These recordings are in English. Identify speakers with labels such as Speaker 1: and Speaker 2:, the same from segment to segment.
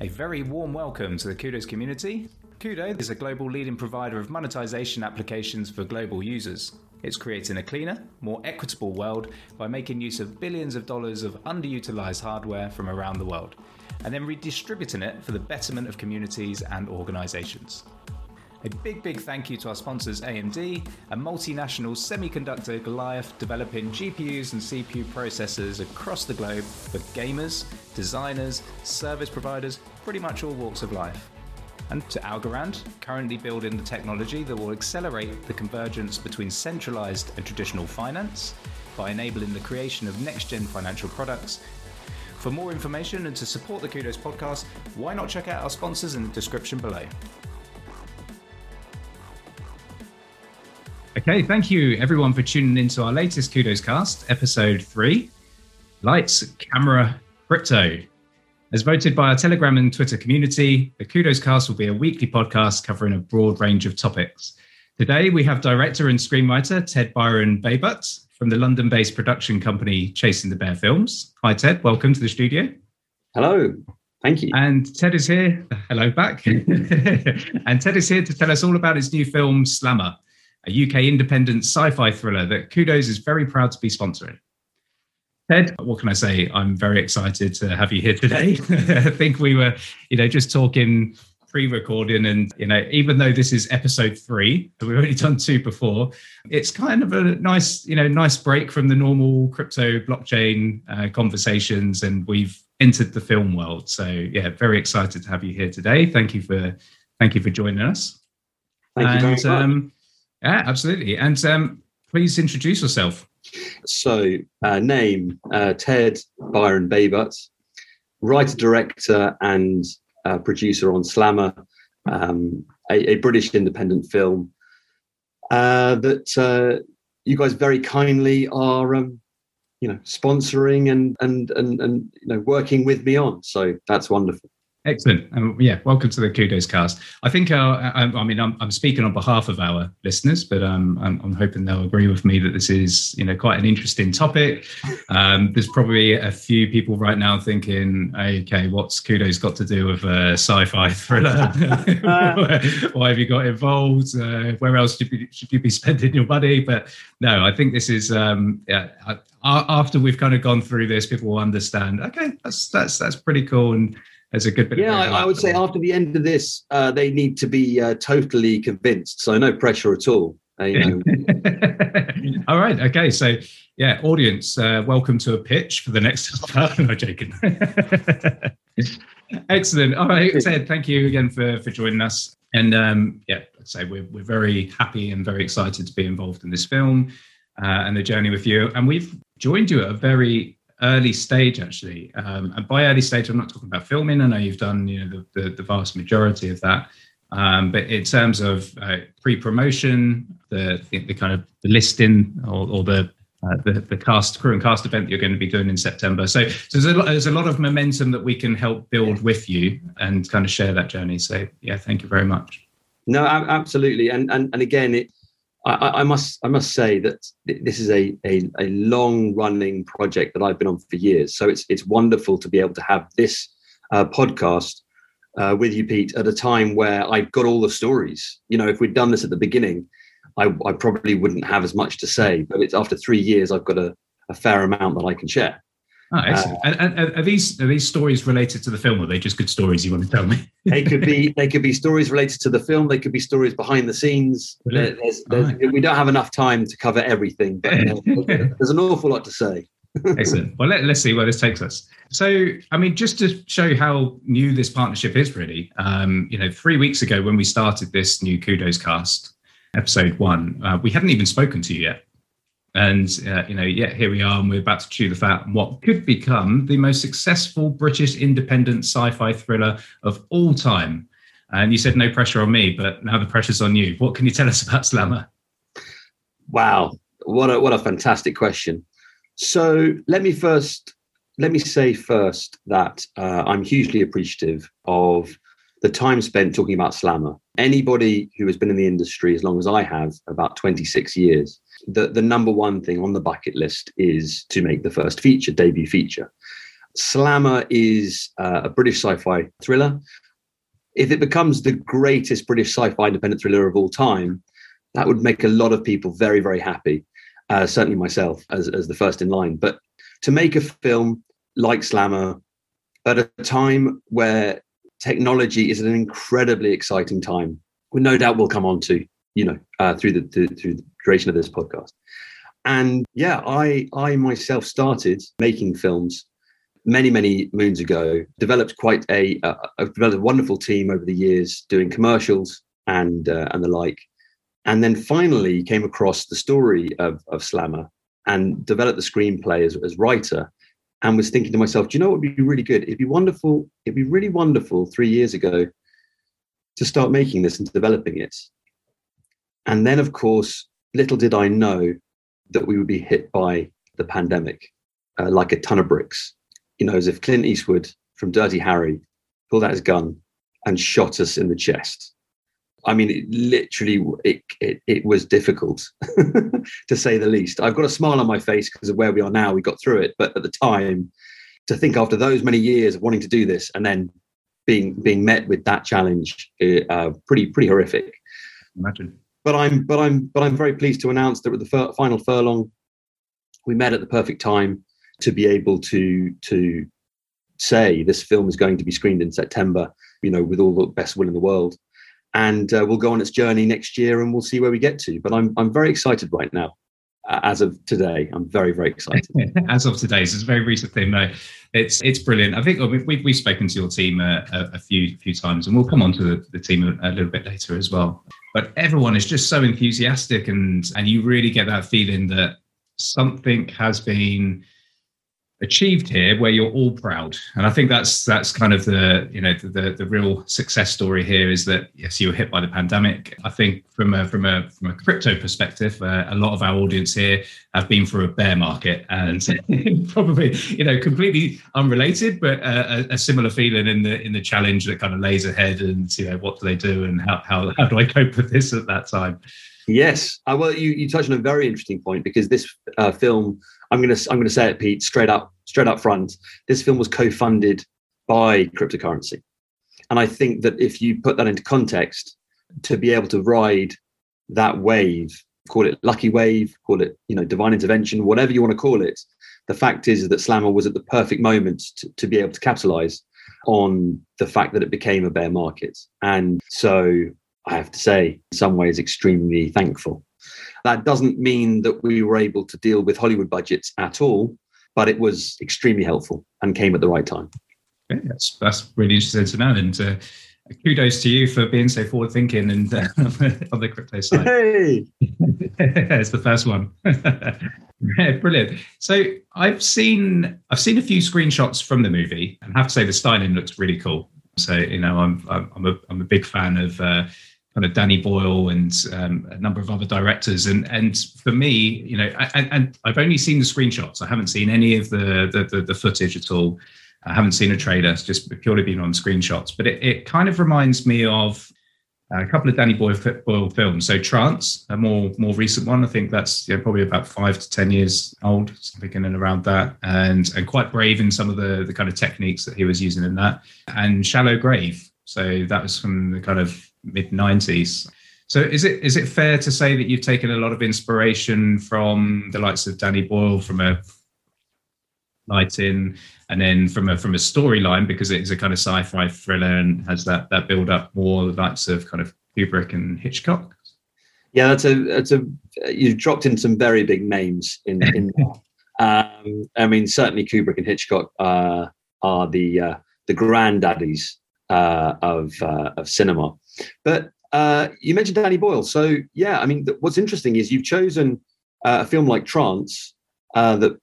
Speaker 1: A very warm welcome to the Kudos community. Kudo is a global leading provider of monetization applications for global users. It's creating a cleaner, more equitable world by making use of billions of dollars of underutilized hardware from around the world, and then redistributing it for the betterment of communities and organizations. A big, big thank you to our sponsors AMD, a multinational semiconductor Goliath developing GPUs and CPU processors across the globe for gamers, designers, service providers, pretty much all walks of life. And to Algorand, currently building the technology that will accelerate the convergence between centralized and traditional finance by enabling the creation of next gen financial products. For more information and to support the Kudos podcast, why not check out our sponsors in the description below? Okay, thank you everyone for tuning into our latest Kudos cast, episode three Lights, Camera, Crypto. As voted by our Telegram and Twitter community, the Kudos cast will be a weekly podcast covering a broad range of topics. Today, we have director and screenwriter Ted Byron Baybut from the London based production company Chasing the Bear Films. Hi, Ted. Welcome to the studio.
Speaker 2: Hello. Thank you.
Speaker 1: And Ted is here. Hello, back. and Ted is here to tell us all about his new film, Slammer a UK independent sci fi thriller that Kudos is very proud to be sponsoring. Ted, what can I say? I'm very excited to have you here today. I think we were, you know, just talking pre-recording and you know even though this is episode three we've only done two before it's kind of a nice you know nice break from the normal crypto blockchain uh, conversations and we've entered the film world so yeah very excited to have you here today thank you for thank you for joining us
Speaker 2: thank and, you very much. Um,
Speaker 1: yeah, absolutely. And um, please introduce yourself.
Speaker 2: So, uh, name uh, Ted Byron Baybut, writer, director, and uh, producer on Slammer, um, a, a, British independent film uh, that uh, you guys very kindly are, um, you know, sponsoring and and and and you know working with me on. So that's wonderful.
Speaker 1: Excellent. Um, yeah, welcome to the Kudos cast. I think, uh, I, I, mean, I'm, I'm, speaking on behalf of our listeners, but um, I'm, I'm, hoping they'll agree with me that this is, you know, quite an interesting topic. Um, there's probably a few people right now thinking, okay, what's Kudos got to do with a sci-fi thriller? Why have you got involved? Uh, where else should you, should you, be spending your money? But no, I think this is, um, yeah, I, after we've kind of gone through this, people will understand, okay, that's, that's, that's pretty cool. And, as a good bit.
Speaker 2: Yeah, I, I, would say after the end of this, uh, they need to be uh, totally convinced. So no pressure at all. Uh, you know.
Speaker 1: all right. Okay. So yeah, audience, uh, welcome to a pitch for the next. no, joking. Excellent. All right, Ted. Thank you again for for joining us. And um, yeah, I'd say we're we're very happy and very excited to be involved in this film uh, and the journey with you. And we've joined you at a very early stage actually um, and by early stage i'm not talking about filming i know you've done you know the, the, the vast majority of that um, but in terms of uh, pre-promotion the, the, the kind of the listing or, or the uh, the, the cast crew and cast event that you're going to be doing in September. So, so there's, a lot, there's a lot of momentum that we can help build with you and kind of share that journey. So yeah, thank you very much.
Speaker 2: No, absolutely. And and and again, it I, I, must I must say that this is a, a, a long running project that I've been on for years. So it's it's wonderful to be able to have this uh, podcast uh, with you, Pete, at a time where I've got all the stories. You know, if we'd done this at the beginning, I, I probably wouldn't have as much to say. But it's after three years, I've got a, a fair amount that I can share.
Speaker 1: Oh, excellent. Uh, and, and, are these are these stories related to the film, or are they just good stories you want to tell me?
Speaker 2: they could be they could be stories related to the film. They could be stories behind the scenes. There's, there's, right. We don't have enough time to cover everything, but uh, there's an awful lot to say.
Speaker 1: Excellent. Well, let, us see where this takes us. So, I mean, just to show how new this partnership is, really, um, you know, three weeks ago when we started this new Kudos cast, episode one, uh, we hadn't even spoken to you yet. And, uh, you know, yeah, here we are, and we're about to chew the fat on what could become the most successful British independent sci fi thriller of all time. And you said no pressure on me, but now the pressure's on you. What can you tell us about Slammer?
Speaker 2: Wow, what a, what a fantastic question. So let me first let me say first that uh, I'm hugely appreciative of the time spent talking about Slammer. Anybody who has been in the industry as long as I have, about 26 years, the, the number one thing on the bucket list is to make the first feature, debut feature. Slammer is uh, a British sci-fi thriller. If it becomes the greatest British sci-fi independent thriller of all time, that would make a lot of people very, very happy. Uh, certainly myself as, as the first in line. But to make a film like Slammer at a time where technology is an incredibly exciting time, we no doubt we'll come on to, you know, uh, through the through, through the duration of this podcast. And yeah, I I myself started making films many many moons ago. Developed quite a uh, developed a wonderful team over the years doing commercials and uh, and the like. And then finally came across the story of, of Slammer and developed the screenplay as, as writer and was thinking to myself, do you know what would be really good? It'd be wonderful. It'd be really wonderful three years ago to start making this and developing it. And then, of course, little did I know that we would be hit by the pandemic uh, like a ton of bricks. You know, as if Clint Eastwood from Dirty Harry pulled out his gun and shot us in the chest. I mean, it literally, it, it, it was difficult to say the least. I've got a smile on my face because of where we are now. We got through it, but at the time, to think after those many years of wanting to do this and then being being met with that challenge, uh, pretty pretty horrific.
Speaker 1: Imagine
Speaker 2: but I'm but I'm but I'm very pleased to announce that with the fur- final furlong, we met at the perfect time to be able to to say this film is going to be screened in September. You know, with all the best will in the world, and uh, we'll go on its journey next year, and we'll see where we get to. But I'm I'm very excited right now. Uh, as of today, I'm very very excited.
Speaker 1: as of today, so it's a very recent thing. No, it's it's brilliant. I think we've we've, we've spoken to your team a, a, a few few times, and we'll come on to the, the team a, a little bit later as well but everyone is just so enthusiastic and and you really get that feeling that something has been achieved here where you're all proud. And i think that's that's kind of the you know the the real success story here is that yes you were hit by the pandemic. I think from a from a from a crypto perspective uh, a lot of our audience here have been through a bear market and probably you know completely unrelated but a, a, similar feeling in the in the challenge that kind of lays ahead and you know what do they do and how how, how do i cope with this at that time
Speaker 2: yes uh, well you you touched on a very interesting point because this uh, film I'm gonna I'm gonna say it, Pete, straight up straight up front. This film was co-funded by cryptocurrency, and I think that if you put that into context, to be able to ride that wave, call it lucky wave, call it you know divine intervention, whatever you want to call it. The fact is that Slammer was at the perfect moment to, to be able to capitalize on the fact that it became a bear market, and so I have to say, in some ways, extremely thankful that doesn't mean that we were able to deal with Hollywood budgets at all, but it was extremely helpful and came at the right time.
Speaker 1: Okay, that's that's really interesting to know, and uh, kudos to you for being so forward thinking and uh, on the crypto side.
Speaker 2: Hey,
Speaker 1: it's the first one. yeah, brilliant. So I've seen I've seen a few screenshots from the movie, and I have to say the styling looks really cool. So you know, I'm I'm a I'm a big fan of. Uh, kind of Danny Boyle and um, a number of other directors. And and for me, you know, and, and I've only seen the screenshots. I haven't seen any of the the, the, the footage at all. I haven't seen a trailer. It's just purely been on screenshots. But it, it kind of reminds me of a couple of Danny Boyle, Boyle films. So Trance, a more more recent one. I think that's you know, probably about five to ten years old, something in and around that, and and quite brave in some of the the kind of techniques that he was using in that. And Shallow Grave. So that was from the kind of mid 90s. So is it is it fair to say that you've taken a lot of inspiration from the likes of Danny Boyle from a light in and then from a from a storyline because it is a kind of sci-fi thriller and has that that build up more the likes of kind of Kubrick and Hitchcock?
Speaker 2: Yeah, that's a that's a you dropped in some very big names in in um, I mean certainly Kubrick and Hitchcock uh, are the uh, the granddaddies uh, of uh, of cinema. But uh, you mentioned Danny Boyle, so yeah, I mean, th- what's interesting is you've chosen uh, a film like Trance uh, that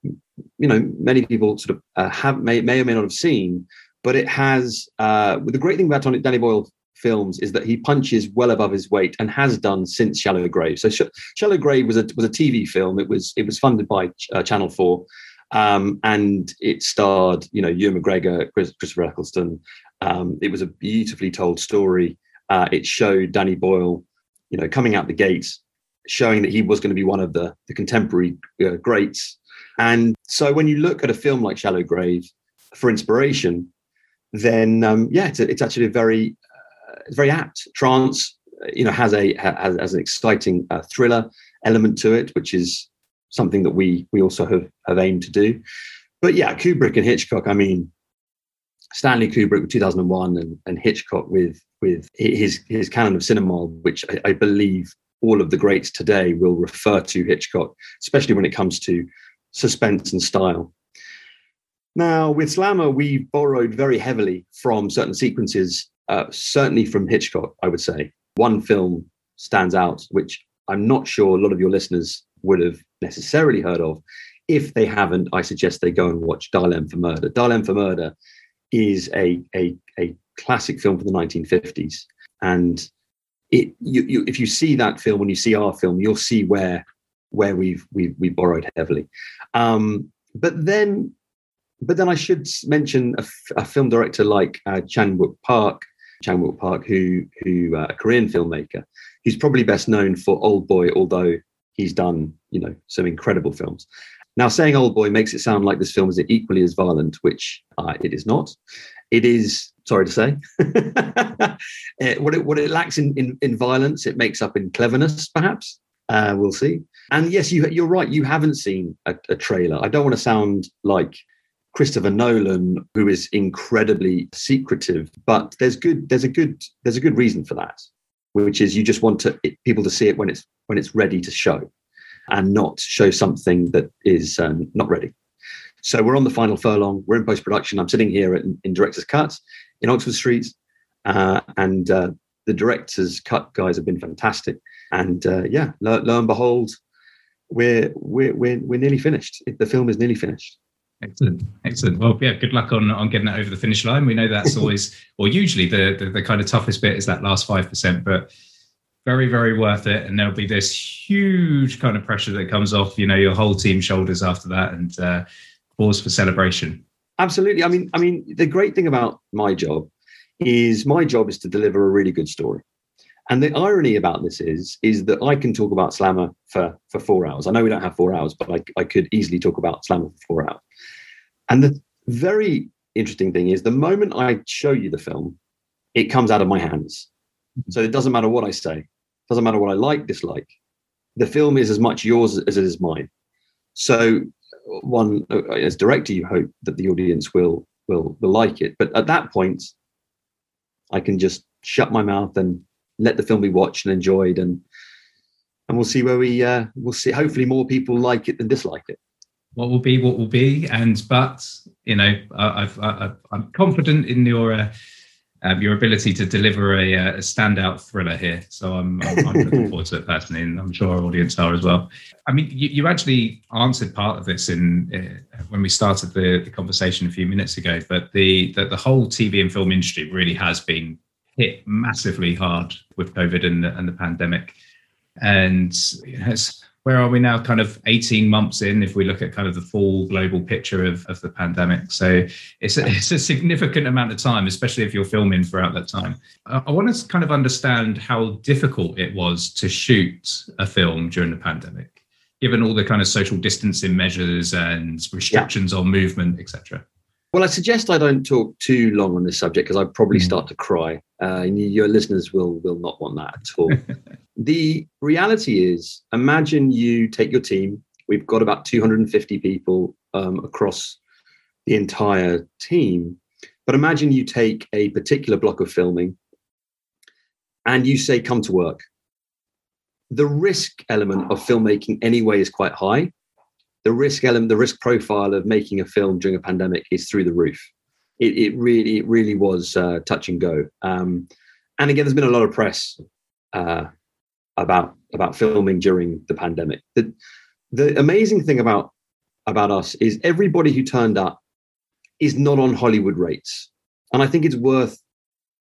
Speaker 2: you know many people sort of uh, have may, may or may not have seen, but it has. the great thing about Danny Boyle films is that he punches well above his weight and has done since Shallow Grave. So Sh- Shallow Grave was a was a TV film. It was it was funded by Channel Four. Um, and it starred, you know, Ewan McGregor, Chris, Christopher Eccleston, um, it was a beautifully told story. Uh, it showed Danny Boyle, you know, coming out the gates, showing that he was going to be one of the, the contemporary uh, greats. And so when you look at a film like Shallow Grave, for inspiration, then um, yeah, it's, it's actually a very uh, very apt. Trance, you know, has a has, has an exciting uh, thriller element to it, which is something that we we also have have aimed to do. But yeah, Kubrick and Hitchcock. I mean, Stanley Kubrick with 2001 and, and Hitchcock with with his his canon of cinema, which I, I, believe all of the greats today will refer to Hitchcock, especially when it comes to suspense and style. Now, with Slammer, we borrowed very heavily from certain sequences, uh, certainly from Hitchcock, I would say. One film stands out, which I'm not sure a lot of your listeners would have necessarily heard of. If they haven't, I suggest they go and watch Dial M for Murder. Dial M for Murder is a, a, a classic film from the 1950s. And it, you, you, if you see that film, when you see our film, you'll see where where we've we we borrowed heavily. Um, but then, but then I should mention a, film director like uh, Chan Wook Park, Chan Wook Park, who who uh, a Korean filmmaker, who's probably best known for Old Boy, although he's done you know some incredible films. Now, saying Old Boy makes it sound like this film is equally as violent, which uh, it is not. It is, sorry to say, eh, what, it, what it lacks in, in, in, violence, it makes up in cleverness, perhaps. Uh, we'll see. And yes, you, you're right. You haven't seen a, a trailer. I don't want to sound like Christopher Nolan, who is incredibly secretive, but there's good. There's a good. There's a good reason for that, which is you just want to people to see it when it's when it's ready to show and not show something that is um, not ready. So we're on the final furlong. We're in post production. I'm sitting here in, in director's cut in Oxford Street, uh, and uh, the director's cut guys have been fantastic. And uh, yeah, lo, lo, and behold, we're, we're we're we're nearly finished. The film is nearly finished.
Speaker 1: Excellent, excellent. Well, yeah, good luck on on getting that over the finish line. We know that's always, or usually the, the the kind of toughest bit is that last five percent, but very very worth it. And there'll be this huge kind of pressure that comes off you know your whole team shoulders after that and uh, cause for celebration.
Speaker 2: Absolutely. I mean i mean the great thing about my job is my job is to deliver a really good story. And the irony about this is is that i can talk about slammer for for four hours. I know we don't have four hours but i, I could easily talk about slammer for four hours. And the very interesting thing is the moment i show you the film it comes out of my hands. So it doesn't matter what I say, doesn't matter what I like, dislike. The film is as much yours as it is mine. So one as director, you hope that the audience will will will like it. But at that point, I can just shut my mouth and let the film be watched and enjoyed, and and we'll see where we uh, we'll see. Hopefully, more people like it than dislike it.
Speaker 1: What will be, what will be, and but you know, I've, I've I'm confident in your. Uh, um, your ability to deliver a, uh, a, standout thriller here. So I'm, I'm, I'm looking forward to it personally, and I'm sure our audience are as well. I mean, you, you actually answered part of this in uh, when we started the, the conversation a few minutes ago. But the, the the whole TV and film industry really has been hit massively hard with COVID and the, and the pandemic, and it's where are we now? Kind of 18 months in if we look at kind of the full global picture of, of the pandemic. So it's a, it's a significant amount of time especially if you're filming throughout that time. I, I want to kind of understand how difficult it was to shoot a film during the pandemic given all the kind of social distancing measures and restrictions yeah. on movement etc
Speaker 2: well, I suggest I don't talk too long on this subject because I'd probably mm. start to cry. Uh, your listeners will will not want that at all. the reality is, imagine you take your team. We've got about 250 people um, across the entire team, but imagine you take a particular block of filming and you say, "Come to work." The risk element of filmmaking anyway is quite high the risk element, the risk profile of making a film during a pandemic is through the roof. It, it really, it really was uh, touch and go. Um, and again, there's been a lot of press uh, about about filming during the pandemic. The the amazing thing about about us is everybody who turned up is not on Hollywood rates, and I think it's worth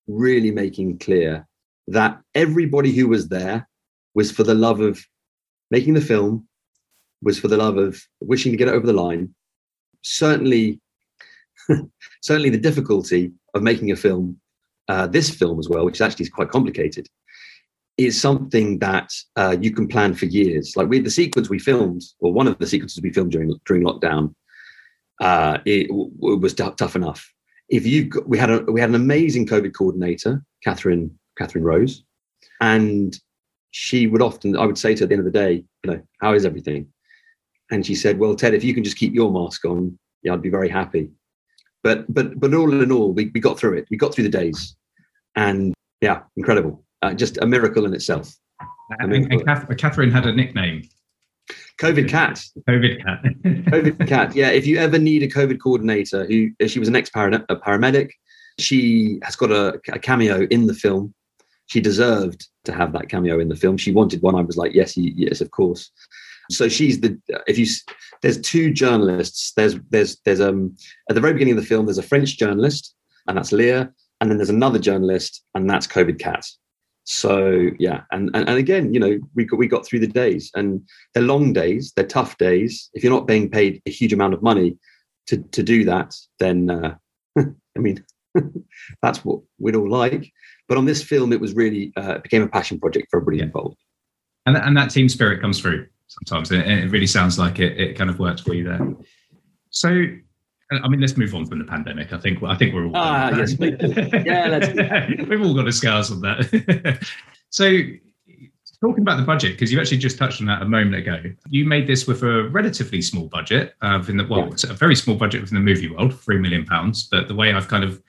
Speaker 2: really making clear that everybody who was there was for the love of making the film was for the love of wishing to get it over the line. Certainly, certainly the difficulty of making a film, uh, this film as well, which actually is quite complicated, is something that uh, you can plan for years. Like with the sequence we filmed, or one of the sequences we filmed during during lockdown, uh, it, w- was t- tough enough. If you we had a we had an amazing COVID coordinator, Catherine Catherine Rose, and she would often I would say to her at the end of the day, you know, how is everything? And she said, well, Ted, if you can just keep your mask on, yeah, I'd be very happy. But but but all in all, we, we got through it. We got through the days, and yeah, incredible. Uh, just a miracle in itself.
Speaker 1: And, and Catherine had a nickname.
Speaker 2: COVID cat.
Speaker 1: COVID cat.
Speaker 2: COVID cat. Yeah. If you ever need a COVID coordinator, who she was an ex paramedic, she has got a, a, cameo in the film. She deserved to have that cameo in the film. She wanted one. I was like, yes, yes, of course. So she's the. If you there's two journalists. There's there's there's um at the very beginning of the film. There's a French journalist, and that's Leah, and then there's another journalist, and that's COVID cat. So yeah, and, and and again, you know, we got we got through the days, and they're long days, they're tough days. If you're not being paid a huge amount of money to to do that, then uh, I mean, that's what we'd all like. But on this film, it was really uh, it became a passion project for everybody yeah. involved.
Speaker 1: And and that team spirit comes through sometimes. It, it really sounds like it it kind of works for you there. So I mean, let's move on from the pandemic. I think I think we're all.
Speaker 2: Ah, yes, yeah, let's.
Speaker 1: We've all got the scars on that. so, talking about the budget, because you actually just touched on that a moment ago. You made this with a relatively small budget, uh, in the well, yeah. it's a very small budget within the movie world, three million pounds. But the way I've kind of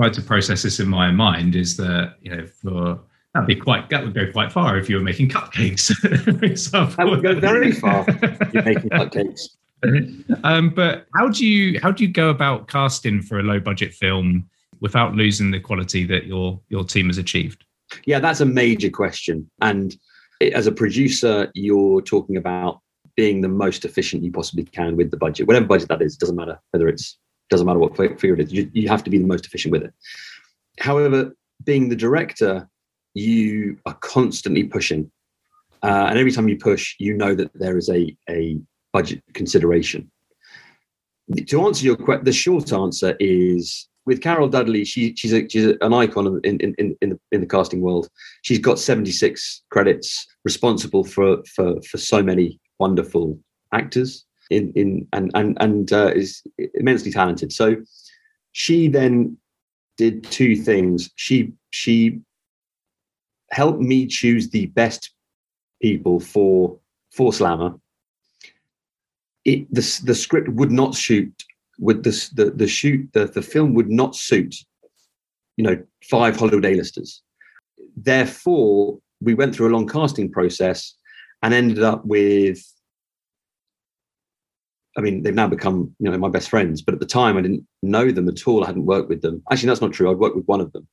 Speaker 1: tried to process this in my mind is that you know for that'd be quite that would go quite far if you were making cupcakes.
Speaker 2: That would go very far. You're making cupcakes.
Speaker 1: um, but how do you how do you go about casting for a low budget film without losing the quality that your your team has achieved?
Speaker 2: Yeah, that's a major question. And as a producer, you're talking about being the most efficient you possibly can with the budget, whatever budget that is. Doesn't matter whether it's doesn't matter what figure it is. You, you have to be the most efficient with it. However, being the director, you are constantly pushing, uh, and every time you push, you know that there is a a budget consideration. To answer your question, the short answer is with Carol Dudley. She, she's a, she's an icon in in in the, in the casting world. She's got seventy six credits, responsible for for for so many wonderful actors in in and and and uh, is immensely talented. So she then did two things. She she helped me choose the best people for for Slammer it, the, the script would not shoot with the, the, the shoot the, the film would not suit you know five hollywood a-listers therefore we went through a long casting process and ended up with I mean, they've now become, you know, my best friends. But at the time, I didn't know them at all. I hadn't worked with them. Actually, that's not true. I'd worked with one of them.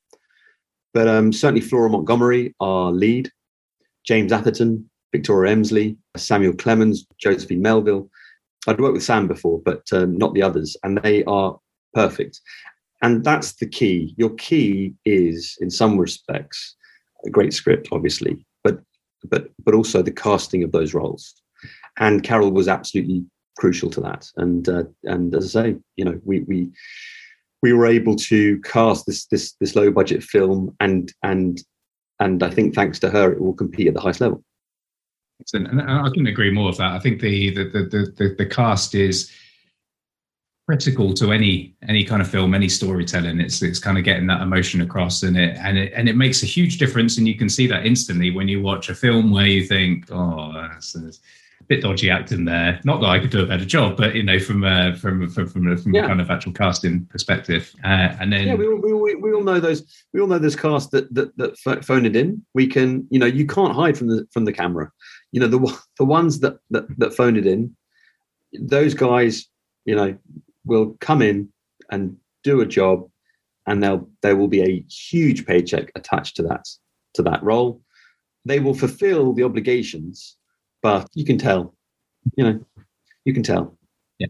Speaker 2: But um, certainly, Flora Montgomery, our lead, James Atherton, Victoria Emslie, Samuel Clemens, Josephine Melville. I'd worked with Sam before, but um, not the others, and they are perfect. And that's the key. Your key is, in some respects, a great script, obviously, but but but also the casting of those roles. And Carol was absolutely crucial to that. And uh, and as I say, you know, we we we were able to cast this this this low budget film, and and and I think thanks to her, it will compete at the highest level.
Speaker 1: And I couldn't agree more with that. I think the the the the, the cast is critical to any any kind of film, any storytelling. It's it's kind of getting that emotion across, and it and it and it makes a huge difference. And you can see that instantly when you watch a film where you think, oh, that's, that's bit dodgy acting there. Not that I could do a better job, but you know, from uh, from from from, from yeah. a kind of actual casting perspective. Uh, and then
Speaker 2: yeah, we all, we, all, we all know those we all know those cast that that that phone it in. We can you know you can't hide from the from the camera you know the the ones that that, that phone it in those guys you know will come in and do a job and they'll there will be a huge paycheck attached to that to that role they will fulfill the obligations but you can tell. You know you can tell.
Speaker 1: Yeah.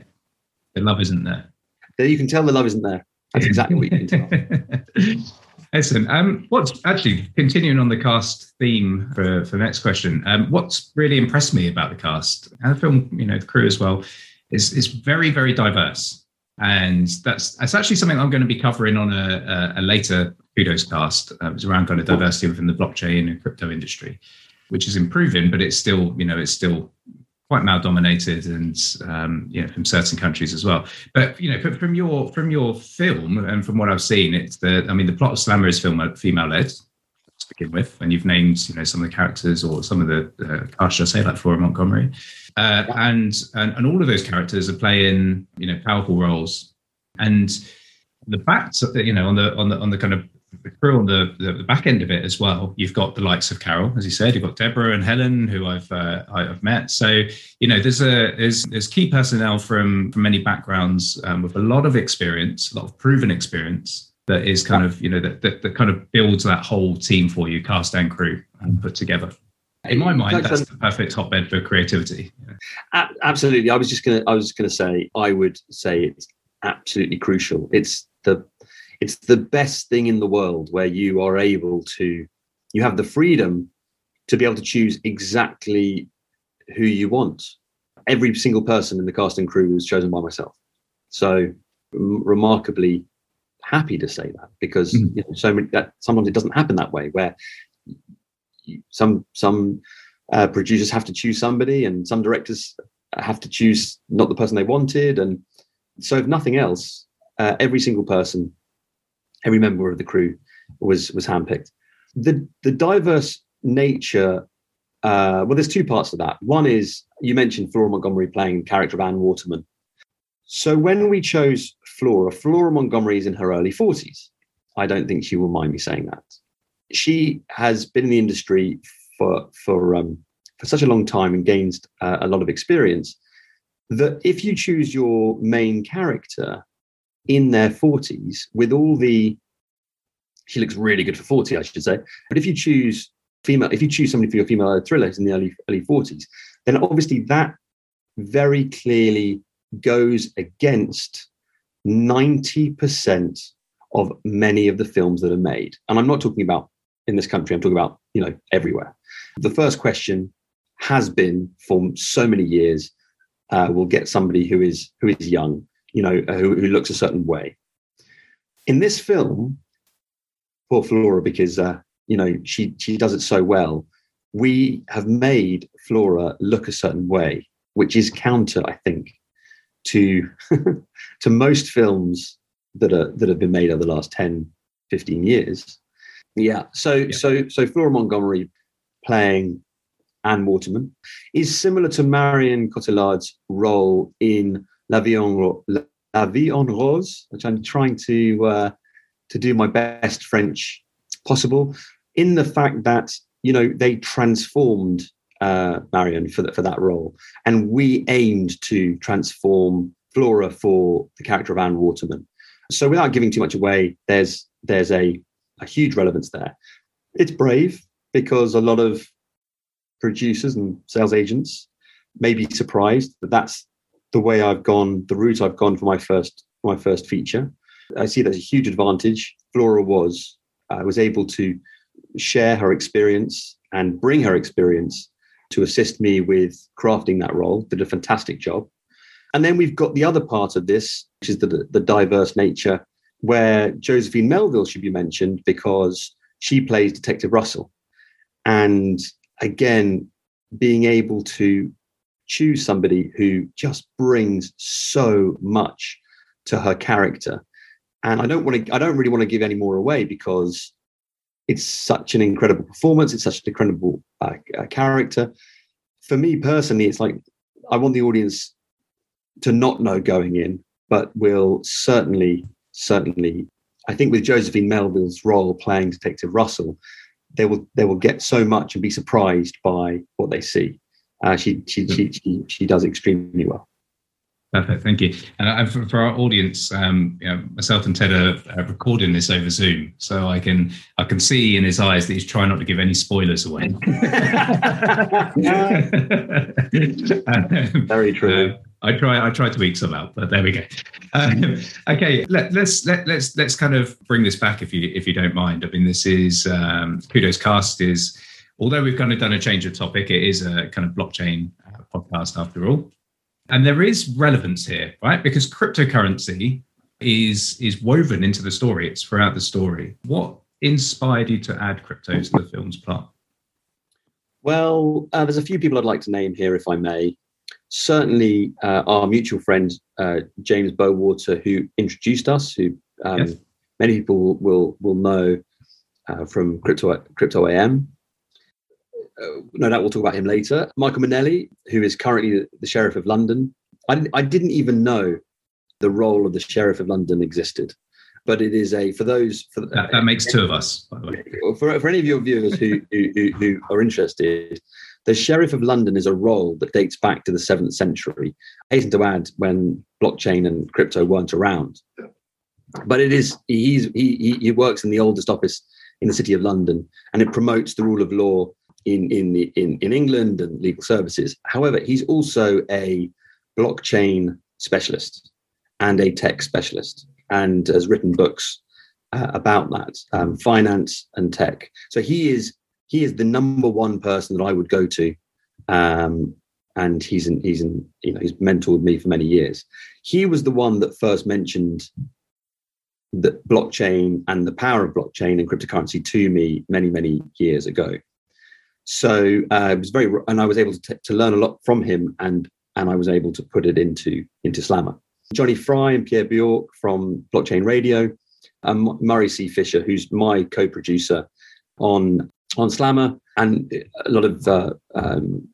Speaker 1: The love isn't there.
Speaker 2: You can tell the love isn't there. That's exactly what you can tell.
Speaker 1: Excellent. Um, what's actually continuing on the cast theme for, for the next question? Um, what's really impressed me about the cast and the film, you know, the crew as well, is is very very diverse, and that's that's actually something I'm going to be covering on a, a, a later kudos cast. Uh, it's around kind of diversity within the blockchain and crypto industry, which is improving, but it's still you know it's still quite male dominated and um, you know from certain countries as well. But you know from your from your film and from what I've seen, it's the I mean the plot of Slammer is film female led to begin with, and you've named you know some of the characters or some of the uh, cast, I say like Flora Montgomery, uh, and, and and all of those characters are playing you know powerful roles, and the fact that you know on the on the on the kind of crew on the, the, back end of it as well. You've got the likes of Carol, as you said. You've got Deborah and Helen, who I've uh, I've met. So you know, there's a there's there's key personnel from from many backgrounds um, with a lot of experience, a lot of proven experience that is kind of you know that, that, that kind of builds that whole team for you, cast and crew, and put together. In my mind, that's the perfect hotbed for creativity.
Speaker 2: Absolutely, I was just gonna I was just gonna say I would say it's absolutely crucial. It's the it's the best thing in the world where you are able to you have the freedom to be able to choose exactly who you want every single person in the cast and crew was chosen by myself so remarkably happy to say that because mm-hmm. you know, so many that sometimes it doesn't happen that way where you, some some uh, producers have to choose somebody and some directors have to choose not the person they wanted and so if nothing else uh, every single person every member of the crew was was handpicked. The the diverse nature. Uh, well, there's two parts to that. One is you mentioned Flora Montgomery playing the character of Anne Waterman. So when we chose Flora, Flora Montgomery is in her early 40s. I don't think she will mind me saying that. She has been in the industry for for um, for such a long time and gained uh, a lot of experience that if you choose your main character in their 40s with all the she looks really good for 40 i should say. But if you choose female if you choose somebody for your female thrillers in the early early 40s then obviously that very clearly goes against 90% of many of the films that are made. And i'm not talking about in this country i'm talking about you know everywhere. The first question has been for so many years uh, we'll get somebody who is who is young you know, who, who looks a certain way. In this film, poor Flora, because uh, you know she she does it so well. We have made Flora look a certain way, which is counter, I think, to to most films that are that have been made over the last 10, 15 years. Yeah. So yeah. so so Flora Montgomery playing Anne Waterman is similar to Marion Cotillard's role in La Vie en, La Vie en Rose, which I'm trying to uh, to do my best French possible, in the fact that you know they transformed uh, Marion for that for that role, and we aimed to transform Flora for the character of Anne Waterman. So without giving too much away, there's there's a, a huge relevance there. It's brave because a lot of producers and sales agents may be surprised that that's the way I've gone, the route I've gone for my first my first feature. I see that's a huge advantage. Flora was uh, was able to share her experience and bring her experience to assist me with crafting that role. Did a fantastic job. And then we've got the other part of this, which is the, the diverse nature, where Josephine Melville should be mentioned because she plays Detective Russell. And again, being able to choose somebody who just brings so much to her character. And I don't want to, I don't really want to give any more away because it's such an incredible performance. It's such an incredible uh, uh, character. For me personally, it's like I want the audience to not know going in, but will certainly, certainly, I think with Josephine Melville's role playing Detective Russell, they will they will get so much and be surprised by what they see uh, she, she, she, she, she does extremely well.
Speaker 1: Perfect, thank you. And for, for, our audience, um, you know, myself and Ted are, are, recording this over Zoom, so I can I can see in his eyes that he's trying not to give any spoilers away.
Speaker 2: Very true.
Speaker 1: Uh, I try I try to eat some out, but there we go. Um, okay, let, let's let, let's let's kind of bring this back if you if you don't mind. I mean, this is um, Kudos Cast is although we've kind of done a change of topic, it is a kind of blockchain uh, podcast after all. And there is relevance here, right? Because cryptocurrency is is woven into the story. It's throughout the story. What inspired you to add crypto to the film's plot?
Speaker 2: Well, uh, there's a few people I'd like to name here, if I may. certainly uh, our mutual friend uh, James Bowater, who introduced us, who um, yes. many people will will know uh, from Crypto Crypto AM. Uh, no doubt we'll talk about him later. Michael Mainelli, who is currently the Sheriff of London. I didn't, I didn't even know the role of the Sheriff of London existed but it is a for those for
Speaker 1: that, that makes two of us by the way
Speaker 2: for, for any of your viewers who, who, who are interested the sheriff of london is a role that dates back to the 7th century I hasten to add when blockchain and crypto weren't around but it is he's he, he works in the oldest office in the city of london and it promotes the rule of law in in the in, in england and legal services however he's also a blockchain specialist and a tech specialist and has written books uh, about that, um, finance and tech. So he is he is the number one person that I would go to, um, and he's in, he's in, you know he's mentored me for many years. He was the one that first mentioned the blockchain and the power of blockchain and cryptocurrency to me many many years ago. So uh, it was very, and I was able to, t- to learn a lot from him, and and I was able to put it into into Slammer. Johnny Fry and Pierre Bjork from Blockchain Radio, and Murray C. Fisher, who's my co-producer on on Slammer, and a lot of uh, um,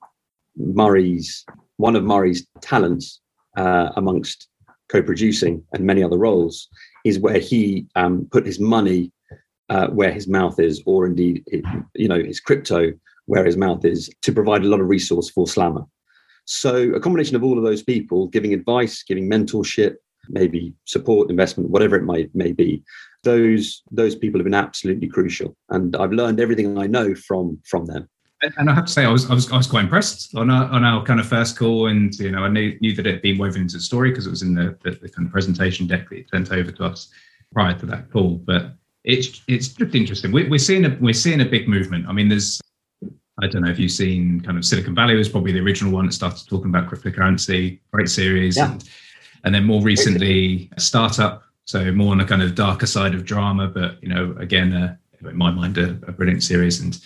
Speaker 2: Murray's one of Murray's talents uh, amongst co-producing and many other roles is where he um, put his money uh, where his mouth is, or indeed, it, you know, his crypto where his mouth is, to provide a lot of resource for Slammer. So a combination of all of those people giving advice, giving mentorship, maybe support, investment, whatever it might may be, those those people have been absolutely crucial. And I've learned everything I know from from them.
Speaker 1: And I have to say, I was I was, I was quite impressed on our, on our kind of first call, and you know, I knew, knew that it had been woven into the story because it was in the, the, the kind of presentation deck that you sent over to us prior to that call. But it's it's just interesting. We're, we're seeing a we're seeing a big movement. I mean, there's I don't know if you've seen kind of Silicon Valley was probably the original one that started talking about cryptocurrency, great series. Yeah. And, and then more recently, Startup. So more on the kind of darker side of drama, but, you know, again, uh, in my mind, a, a brilliant series. And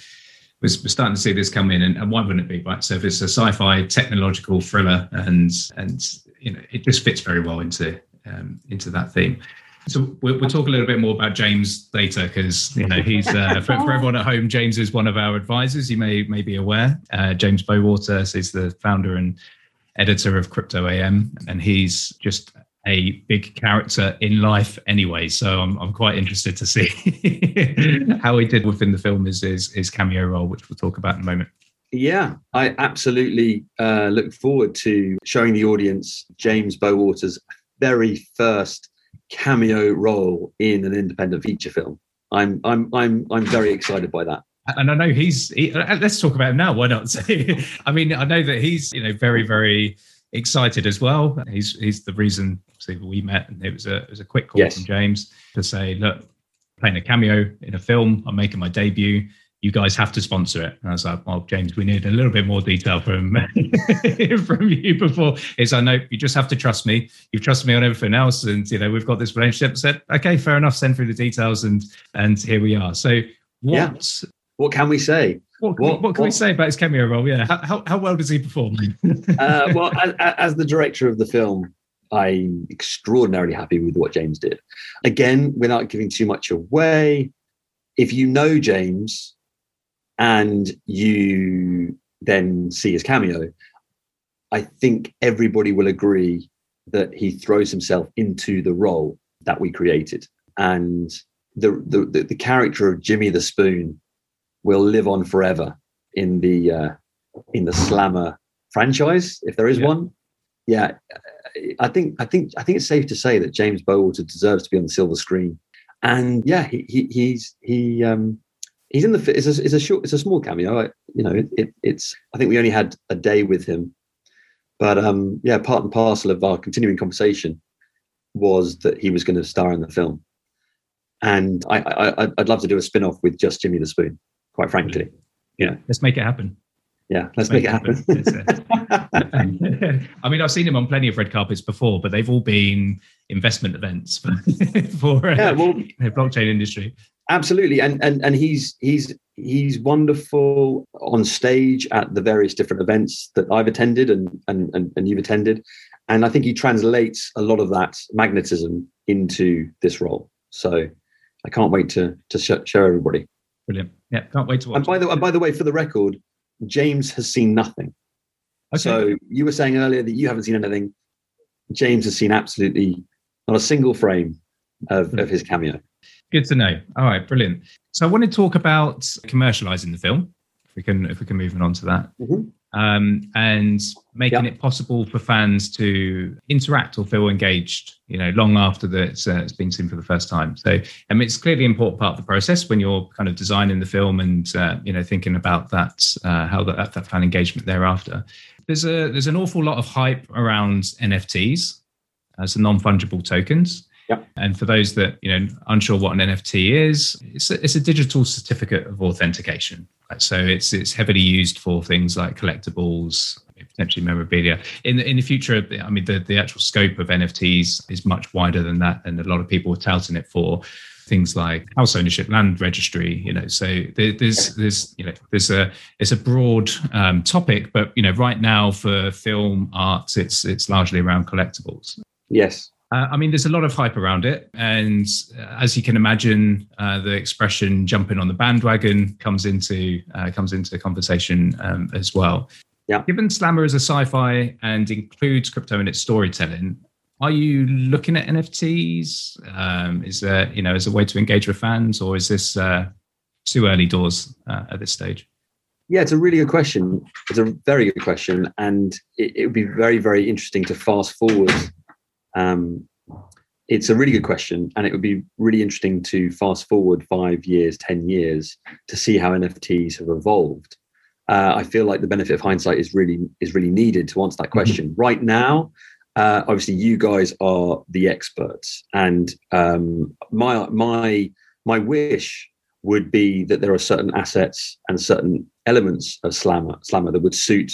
Speaker 1: we're, starting to see this come in. And, and why wouldn't it be, right? So if it's a sci-fi technological thriller and, and, you know, it just fits very well into, um, into that theme. So we'll, we'll, talk a little bit more about James later because you know he's uh, for, for, everyone at home. James is one of our advisors. You may may be aware. Uh, James Bowater is the founder and editor of Crypto AM, and he's just a big character in life anyway. So I'm I'm quite interested to see how he did within the film is his, his cameo role, which we'll talk about in a moment.
Speaker 2: Yeah, I absolutely uh, look forward to showing the audience James Bowater's very first cameo role in an independent feature film. I'm I'm I'm I'm very excited by that.
Speaker 1: And I know he's. He, let's talk about him now. Why not? I mean, I know that he's you know very very excited as well. He's he's the reason we met, and it was a it was a quick call yes. from James to say, look, playing a cameo in a film. I'm making my debut you guys have to sponsor it. And I was like, well, James, we need a little bit more detail from from you before. Is I know you just have to trust me. You've trusted me on everything else, and you know we've got this relationship. I said, okay, fair enough. Send through the details, and and here we are. So what? Yeah.
Speaker 2: What can we say?
Speaker 1: What, what, what can what, we say about his cameo role? Yeah, how, how, how well does he perform?
Speaker 2: uh, well, as, as the director of the film, I'm extraordinarily happy with what James did. Again, without giving too much away, if you know James, and you then see his cameo, I think everybody will agree that he throws himself into the role that we created. And the, the, the, character of Jimmy the Spoon will live on forever in the uh, in the Slammer franchise, if there is yeah. one. Yeah, I think I think I think it's safe to say that James Bowater deserves to be on the silver screen. And yeah, he, he he's he um he's in the it's a, it's a short it's a small cameo. I, you know it, it, it's i think we only had a day with him. But um yeah part and parcel of our continuing conversation was that he was going to star in the film. And i, I i'd love to do a spin-off with just jimmy the spoon quite frankly.
Speaker 1: Yeah let's make it happen
Speaker 2: Yeah, let's make, make it
Speaker 1: happen. I mean, I've seen him on plenty of red carpets before, but they've all been investment events for, for uh, yeah, well, the blockchain industry.
Speaker 2: Absolutely, and and and he's he's he's wonderful on stage at the various different events that I've attended and and and, and you've attended, and I think he translates a lot of that magnetism into this role. So I can't wait to to show, show everybody.
Speaker 1: Brilliant. Yeah, can't wait to watch.
Speaker 2: And by the and by the way, for the record, James has seen nothing. Okay. So you were saying earlier that you haven't seen anything. James has seen absolutely not a single frame of, of his cameo.
Speaker 1: Good to know. All right, brilliant. So I want to talk about commercializing the film. If we can, if we can move on to that, mm-hmm. Um, and making yep. it possible for fans to interact or feel engaged. You know, long after that it's, uh, it's been seen for the first time. So, I mean, it's clearly an important part of the process when you're kind of designing the film and uh, you know thinking about that, uh, how that, that fan engagement thereafter. There's a there's an awful lot of hype around NFTs as non fungible tokens.
Speaker 2: Yep.
Speaker 1: And for those that you know unsure what an NFT is, it's a, it's a digital certificate of authentication. So it's it's heavily used for things like collectibles, potentially memorabilia. In the in the future, I mean, the the actual scope of NFTs is much wider than that, and a lot of people are touting it for things like house ownership, land registry. You know, so there's there's you know there's a it's a broad um, topic, but you know, right now for film arts, it's it's largely around collectibles.
Speaker 2: Yes.
Speaker 1: Uh, I mean, there's a lot of hype around it, and uh, as you can imagine, uh, the expression "jumping on the bandwagon" comes into uh, comes into the conversation um, as well.
Speaker 2: Yeah.
Speaker 1: Given Slammer is a sci-fi and includes crypto in its storytelling, are you looking at NFTs? Um, is there, you know, as a way to engage with fans, or is this uh, too early doors uh, at this stage?
Speaker 2: Yeah, it's a really good question. It's a very good question, and it, it would be very, very interesting to fast forward um, it's a really good question, and it would be really interesting to fast forward five years, ten years to see how NFTs have evolved. Uh, I feel like the benefit of hindsight is really is really needed to answer that mm-hmm. question. Mm-hmm. Right now, uh, obviously, you guys are the experts, and um, my my my wish would be that there are certain assets and certain elements of Slammer Slammer that would suit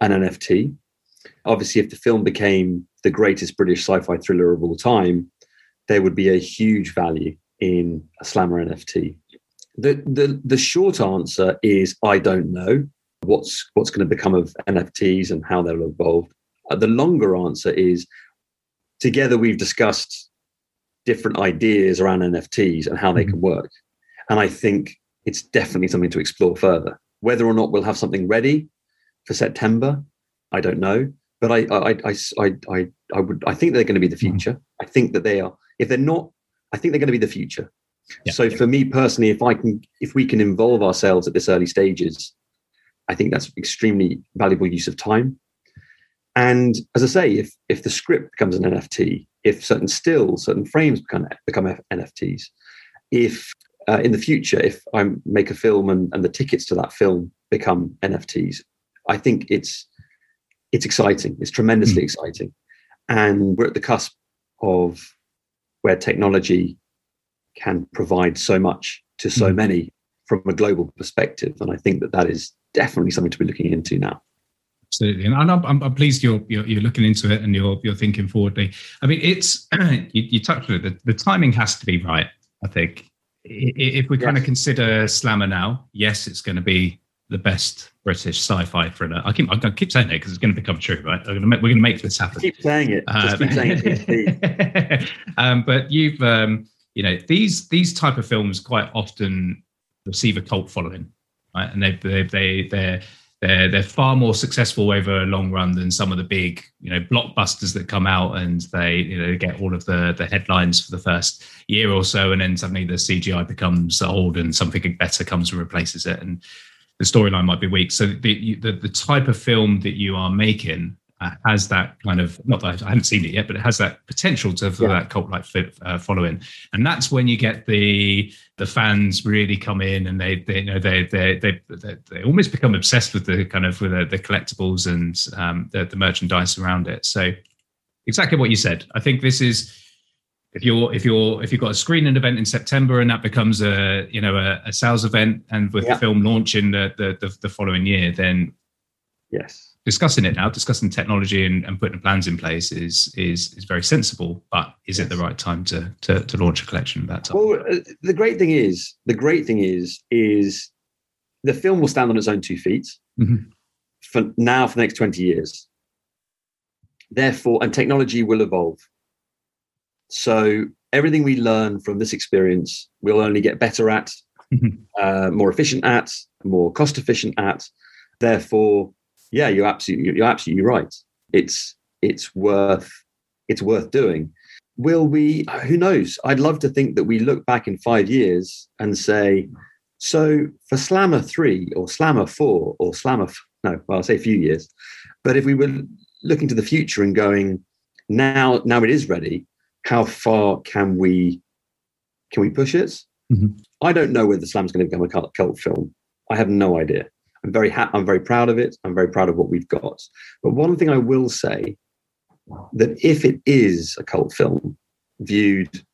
Speaker 2: an NFT. Obviously, if the film became the greatest British sci-fi thriller of all time, there would be a huge value in a Slammer NFT. The the the short answer is I don't know what's what's going to become of NFTs and how they'll evolve. Uh, the longer answer is together we've discussed different ideas around NFTs and how they can mm-hmm. work. And I think it's definitely something to explore further. Whether or not we'll have something ready for September, I don't know but I, I, I, I, I, I would, I think they're going to be the mm-hmm. future. I think that they are. If they're not, I think they're going to be the future. Yeah, so yeah. for me personally, if I can, if we can involve ourselves at this early stages, I think that's extremely valuable use of time. And as I say, if if the script becomes an NFT, if certain stills, certain frames become become NFTs, if uh, in the future, if I make a film and, and the tickets to that film become NFTs, I think it's it's exciting. It's tremendously mm. exciting. And we're at the cusp of where technology can provide so much to so mm. many from a global perspective. And I think that that is definitely something to be looking into now.
Speaker 1: Absolutely, and I'm, I'm, pleased you're, you're, you're looking into it and you're you're thinking forwardly. I mean, it's you, you touched on it. The, the timing has to be right. I think if we yes. kind of consider Slammer now, yes, it's going to be the best British sci-fi thriller. I keep I keep saying it because it's going to become true, right? We're going to make, we're going to make this happen.
Speaker 2: Keep saying it. Just keep saying
Speaker 1: it. um, but you've um, you know these these type of films quite often receive a cult following, right? And they they they they're they're they're far more successful over a long run than some of the big you know blockbusters that come out and they you know get all of the the headlines for the first year or so and then suddenly the CGI becomes old and something better comes and replaces it and the storyline might be weak. So the, the, the type of film that you are making uh, has that kind of not that I haven't seen it yet, but it has that potential to for yeah. that cult like uh, following, and that's when you get the the fans really come in and they they you know they they they they, they almost become obsessed with the kind of with the, the collectibles and um, the, the merchandise around it. So exactly what you said. I think this is if you're if you're if you've got a screening event in September and that becomes a you know a, a sales event and with yeah. the film launching the, the, the the following year, then
Speaker 2: yes,
Speaker 1: discussing it now, discussing technology and, and putting plans in place is is is very sensible. But is yes. it the right time to, to to launch a collection at that time?
Speaker 2: Well, uh, the great thing is the great thing is is the film will stand on its own two feet mm-hmm. for now for the next twenty years. Therefore, and technology will evolve so everything we learn from this experience, we'll only get better at, mm-hmm. uh, more efficient at, more cost efficient at. Therefore, yeah, you're absolutely you're absolutely right. It's it's worth it's worth doing. Will we? Who knows? I'd love to think that we look back in five years and say, so for Slammer three or Slammer four or Slammer no, well, I'll say a few years, but if we were looking to the future and going, now now it is ready how far can we can we push it? Mm-hmm. I don't know whether Slam's going to become a cult, cult film. I have no idea. I'm very happy. I'm very proud of it. I'm very proud of what we've got. But one thing I will say that if it is a cult film viewed,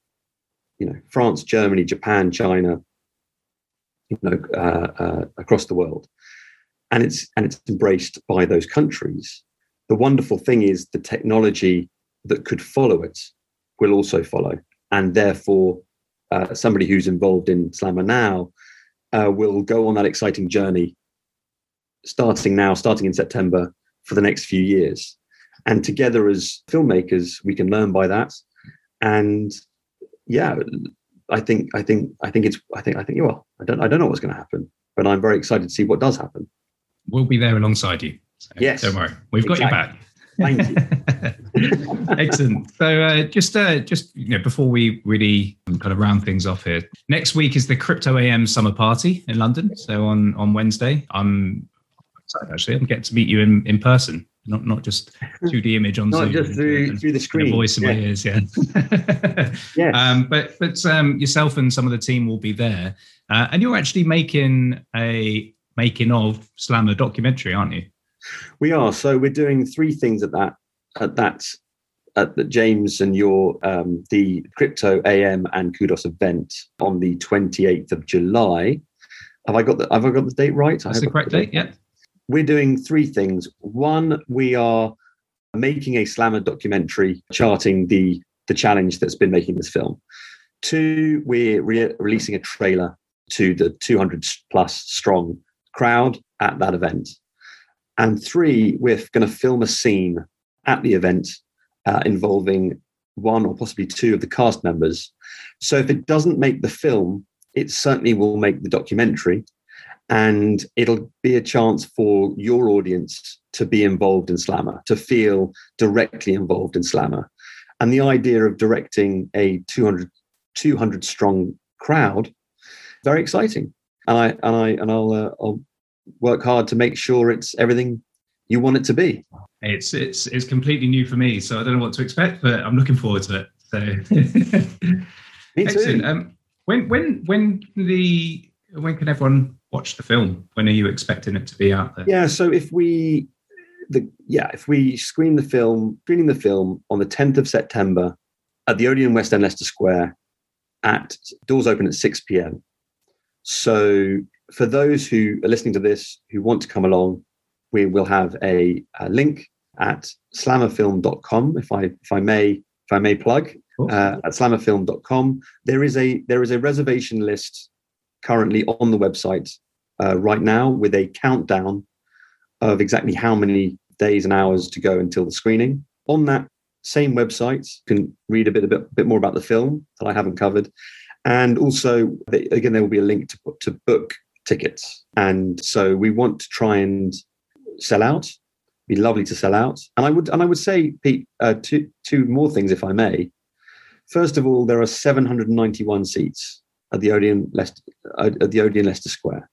Speaker 2: you know, France, Germany, Japan, China, you know, uh, uh, across the world, and it's and it's embraced by those countries, the wonderful thing is the technology that could follow it will also follow. And therefore, uh, somebody who's involved in Slammer now uh, will go on that exciting journey starting now, starting in September for the next few years. And together as filmmakers, we can learn by that. And yeah, I think I think I think it's I think I think well, I don't I don't know what's going to happen, but I'm very excited to see what does happen.
Speaker 1: We'll be there alongside you.
Speaker 2: So yes,
Speaker 1: don't worry, we've exactly. got your back.
Speaker 2: Thank
Speaker 1: you. Excellent. So, uh, just uh, just you know, before we really kind of round things off here, next week is the Crypto AM Summer Party in London. So on on Wednesday, I'm excited actually. I'm getting to meet you in in person, not not just 2D image on
Speaker 2: not
Speaker 1: Zoom.
Speaker 2: Just through through the screen.
Speaker 1: voice in yeah. my ears, yeah.
Speaker 2: yeah.
Speaker 1: Um, but but um, yourself and some of the team will be there, uh, and you're actually making a making of Slammer documentary, aren't you?
Speaker 2: We are. So we're doing three things at that at that at the James and your um, the crypto AM and Kudos event on the 28th of July. Have I got the have I got the date right?
Speaker 1: That's the correct date. Yeah.
Speaker 2: We're doing three things. One, we are making a slammer documentary charting the the challenge that's been making this film. Two, we're re- releasing a trailer to the 200 plus strong crowd at that event. And three, we're going to film a scene at the event uh, involving one or possibly two of the cast members. So if it doesn't make the film, it certainly will make the documentary. And it'll be a chance for your audience to be involved in Slammer, to feel directly involved in Slammer. And the idea of directing a 200, 200 strong crowd, very exciting. And I and I and I'll uh, I'll work hard to make sure it's everything you want it to be.
Speaker 1: It's it's it's completely new for me, so I don't know what to expect, but I'm looking forward to it. So
Speaker 2: me too.
Speaker 1: Um, when when when the when can everyone watch the film? When are you expecting it to be out there?
Speaker 2: Yeah, so if we the yeah, if we screen the film, screening the film on the 10th of September at the Odeon West End Leicester Square at doors open at 6 p.m. So for those who are listening to this who want to come along, we will have a, a link at slammerfilm.com. If I if I may if I may plug uh, at slammerfilm.com, there is a there is a reservation list currently on the website uh, right now with a countdown of exactly how many days and hours to go until the screening. On that same website, you can read a bit a bit, bit more about the film that I haven't covered, and also again there will be a link to to book tickets. And so we want to try and sell out. Be lovely to sell out. And I would and I would say, Pete, uh, two two more things, if I may. First of all, there are 791 seats at the Odeon Leicester, at the Odeon Leicester Square.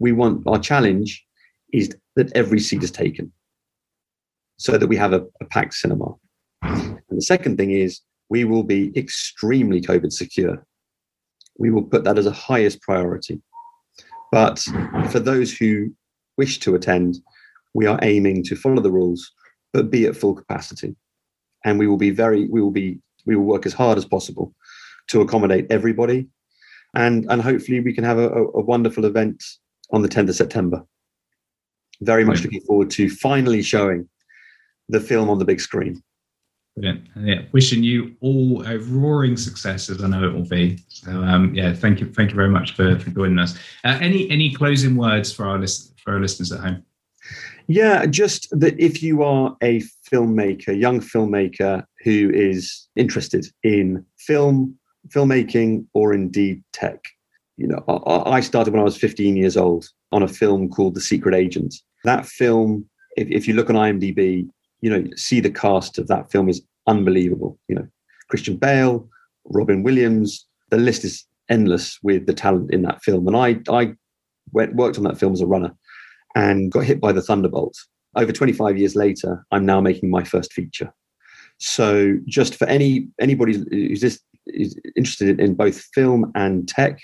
Speaker 2: We want our challenge is that every seat is taken, so that we have a, a packed cinema. And the second thing is we will be extremely COVID secure. We will put that as a highest priority. But for those who wish to attend, we are aiming to follow the rules, but be at full capacity. And we will be very, we will be we will work as hard as possible to accommodate everybody. And, and hopefully we can have a, a wonderful event on the 10th of September. Very much looking forward to finally showing the film on the big screen.
Speaker 1: Brilliant. Yeah, wishing you all a roaring success, as I know it will be. So, um, yeah, thank you, thank you very much for, for joining us. Uh, any any closing words for our list for our listeners at home?
Speaker 2: Yeah, just that if you are a filmmaker, young filmmaker who is interested in film, filmmaking, or indeed tech, you know, I, I started when I was 15 years old on a film called The Secret Agent. That film, if, if you look on IMDb, you know, see the cast of that film is unbelievable. You know, Christian Bale, Robin Williams, the list is endless with the talent in that film. And I, I went, worked on that film as a runner and got hit by the thunderbolt. Over 25 years later, I'm now making my first feature. So, just for any anybody who's just is interested in both film and tech,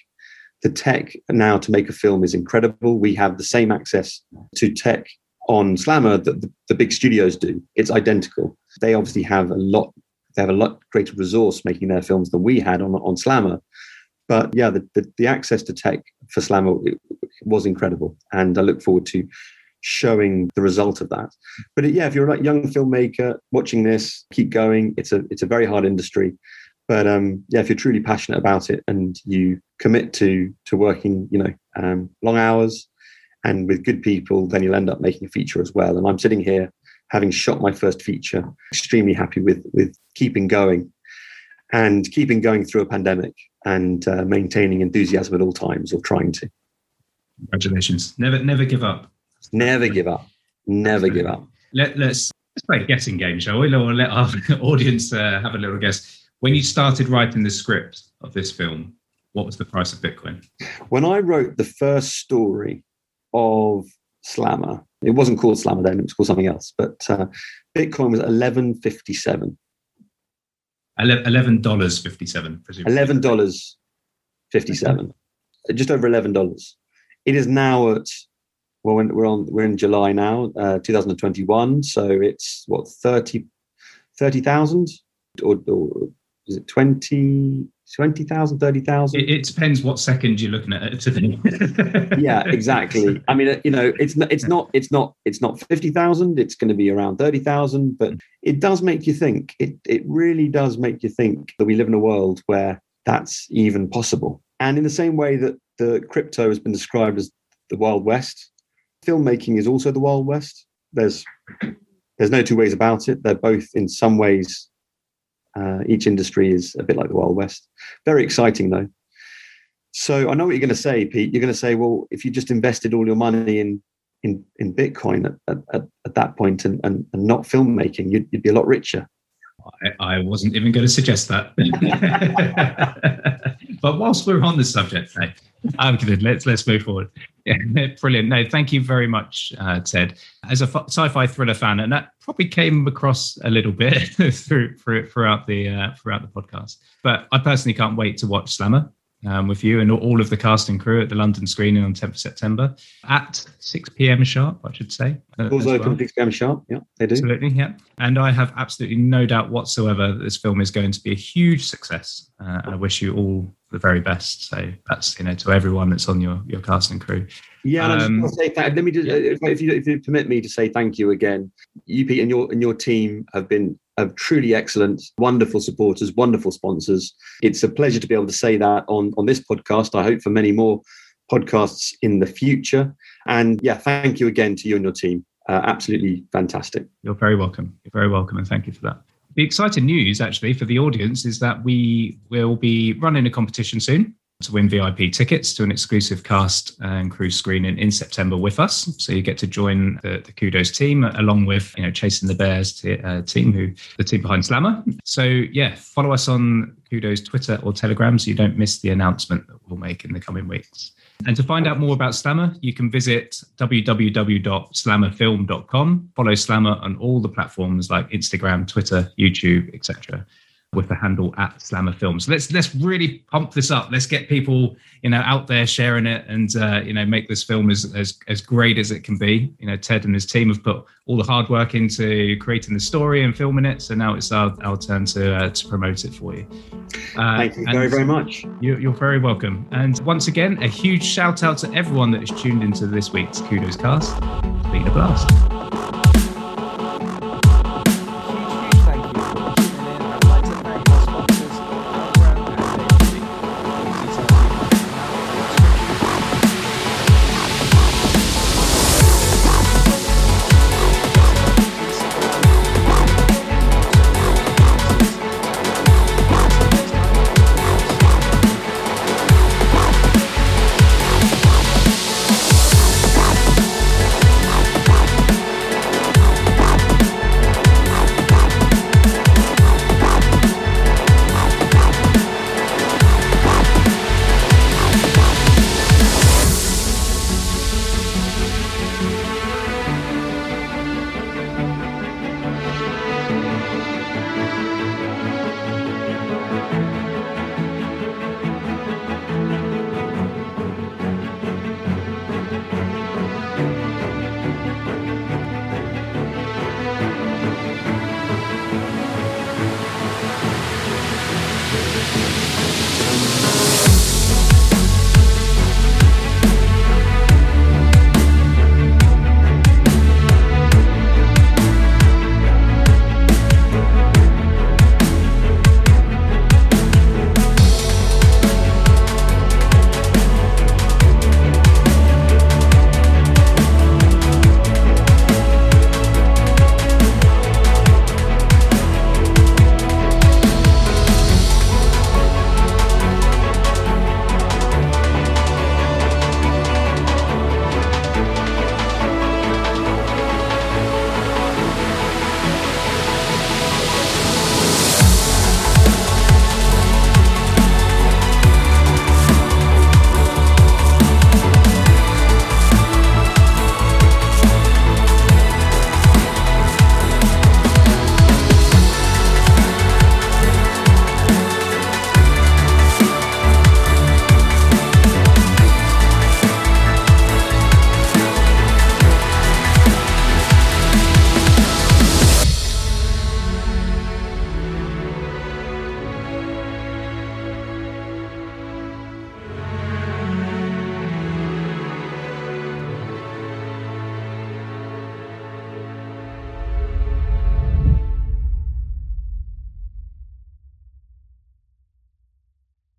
Speaker 2: the tech now to make a film is incredible. We have the same access to tech on Slammer that the, the big studios do. It's identical. They obviously have a lot. They have a lot greater resource making their films than we had on on Slammer. But yeah, the, the, the access to tech for Slammer was incredible, and I look forward to showing the result of that. But yeah, if you're a young filmmaker watching this, keep going. It's a it's a very hard industry, but um, yeah, if you're truly passionate about it and you commit to to working, you know, um, long hours and with good people, then you'll end up making a feature as well. And I'm sitting here having shot my first feature, extremely happy with with keeping going and keeping going through a pandemic and uh, maintaining enthusiasm at all times or trying to.
Speaker 1: Congratulations! Never never give up.
Speaker 2: Never give up. Never give up.
Speaker 1: Let, let's let's play a guessing game, shall we? Or let our audience uh, have a little guess. When you started writing the script of this film, what was the price of Bitcoin?
Speaker 2: When I wrote the first story of Slammer, it wasn't called Slammer then; it was called something else. But uh, Bitcoin was eleven fifty seven.
Speaker 1: Eleven dollars fifty seven.
Speaker 2: Eleven dollars fifty seven. Just over eleven dollars. It is now at well, we're on we're in July now, uh, 2021. So it's what 30 30,000 or, or is it 20 20,000 30,000
Speaker 1: it, it, depends what second you're looking at it
Speaker 2: yeah exactly i mean uh, you know it's not it's not it's not it's not 50,000 it's going to be around 30,000 but it does make you think it it really does make you think that we live in a world where that's even possible and in the same way that the crypto has been described as the wild west filmmaking is also the Wild West. There's there's no two ways about it. They're both in some ways. Uh, each industry is a bit like the Wild West. Very exciting though. So I know what you're going to say, Pete. You're going to say, well, if you just invested all your money in in, in Bitcoin at, at, at that point and, and, and not filmmaking, you'd, you'd be a lot richer.
Speaker 1: I, I wasn't even going to suggest that. but whilst we're on the subject, hey, I'm kidding. Let's let's move forward. Yeah, brilliant. No, thank you very much, uh, Ted. As a f- sci-fi thriller fan, and that probably came across a little bit through, through throughout the uh, throughout the podcast. But I personally can't wait to watch Slammer um, with you and all of the cast and crew at the London screening on 10th of September at 6 p.m. sharp, I should say.
Speaker 2: Uh, Doors open well. 6 p.m. sharp. Yeah, they do.
Speaker 1: Absolutely, yeah. And I have absolutely no doubt whatsoever that this film is going to be a huge success. Uh, I wish you all the very best. So that's you know to everyone that's on your your cast and crew.
Speaker 2: Yeah, um, say that. Let me just, if you, if you permit me to say thank you again. You Pete and your and your team have been of truly excellent, wonderful supporters, wonderful sponsors. It's a pleasure to be able to say that on, on this podcast. I hope for many more podcasts in the future. And yeah, thank you again to you and your team. Uh, absolutely fantastic.
Speaker 1: You're very welcome. You're very welcome. And thank you for that. The exciting news, actually, for the audience is that we will be running a competition soon to win VIP tickets to an exclusive cast and crew screening in September with us. So you get to join the, the Kudos team along with you know Chasing the Bears t- uh, team, who the team behind Slammer. So yeah, follow us on Kudos Twitter or Telegram so you don't miss the announcement that we'll make in the coming weeks. And to find out more about Slammer, you can visit www.slammerfilm.com. Follow Slammer on all the platforms like Instagram, Twitter, YouTube, etc. with the handle at Slammer Films. Let's let's really pump this up. Let's get people you know out there sharing it and uh, you know make this film as, as as great as it can be. You know Ted and his team have put all the hard work into creating the story and filming it. So now it's our, our turn to uh, to promote it for you.
Speaker 2: Uh, Thank you very very much.
Speaker 1: You're, you're very welcome. And once again, a huge shout out to everyone that has tuned into this week's Kudos Cast. It's been a blast.